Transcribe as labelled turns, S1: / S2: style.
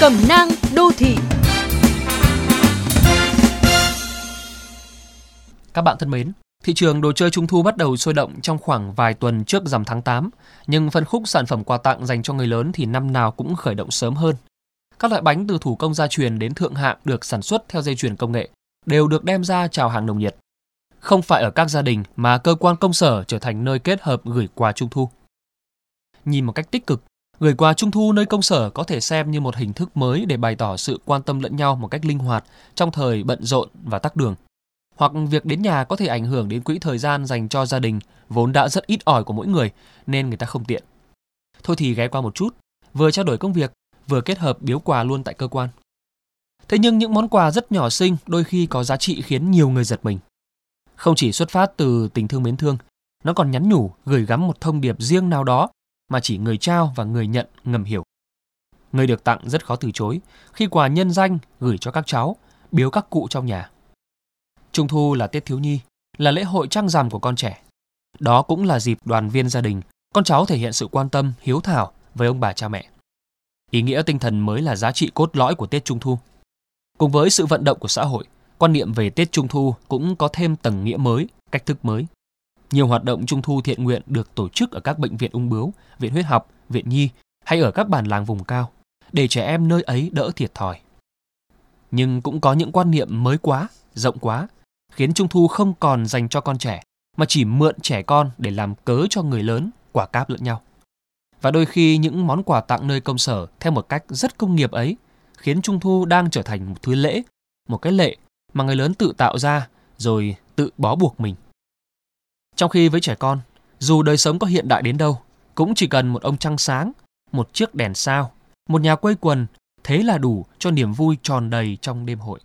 S1: Cẩm nang đô thị Các bạn thân mến, thị trường đồ chơi trung thu bắt đầu sôi động trong khoảng vài tuần trước rằm tháng 8, nhưng phân khúc sản phẩm quà tặng dành cho người lớn thì năm nào cũng khởi động sớm hơn. Các loại bánh từ thủ công gia truyền đến thượng hạng được sản xuất theo dây chuyền công nghệ đều được đem ra chào hàng nồng nhiệt. Không phải ở các gia đình mà cơ quan công sở trở thành nơi kết hợp gửi quà trung thu. Nhìn một cách tích cực, gửi quà trung thu nơi công sở có thể xem như một hình thức mới để bày tỏ sự quan tâm lẫn nhau một cách linh hoạt trong thời bận rộn và tắc đường. Hoặc việc đến nhà có thể ảnh hưởng đến quỹ thời gian dành cho gia đình vốn đã rất ít ỏi của mỗi người nên người ta không tiện. Thôi thì ghé qua một chút, vừa trao đổi công việc, vừa kết hợp biếu quà luôn tại cơ quan. Thế nhưng những món quà rất nhỏ xinh đôi khi có giá trị khiến nhiều người giật mình. Không chỉ xuất phát từ tình thương mến thương, nó còn nhắn nhủ gửi gắm một thông điệp riêng nào đó mà chỉ người trao và người nhận ngầm hiểu. Người được tặng rất khó từ chối khi quà nhân danh gửi cho các cháu, biếu các cụ trong nhà. Trung thu là Tết thiếu nhi, là lễ hội trăng rằm của con trẻ. Đó cũng là dịp đoàn viên gia đình, con cháu thể hiện sự quan tâm, hiếu thảo với ông bà cha mẹ. Ý nghĩa tinh thần mới là giá trị cốt lõi của Tết Trung thu. Cùng với sự vận động của xã hội, quan niệm về Tết Trung thu cũng có thêm tầng nghĩa mới, cách thức mới. Nhiều hoạt động trung thu thiện nguyện được tổ chức ở các bệnh viện ung bướu, viện huyết học, viện nhi hay ở các bản làng vùng cao để trẻ em nơi ấy đỡ thiệt thòi. Nhưng cũng có những quan niệm mới quá, rộng quá, khiến trung thu không còn dành cho con trẻ mà chỉ mượn trẻ con để làm cớ cho người lớn quả cáp lẫn nhau. Và đôi khi những món quà tặng nơi công sở theo một cách rất công nghiệp ấy khiến trung thu đang trở thành một thứ lễ, một cái lệ mà người lớn tự tạo ra rồi tự bó buộc mình. Trong khi với trẻ con, dù đời sống có hiện đại đến đâu, cũng chỉ cần một ông trăng sáng, một chiếc đèn sao, một nhà quây quần, thế là đủ cho niềm vui tròn đầy trong đêm hội.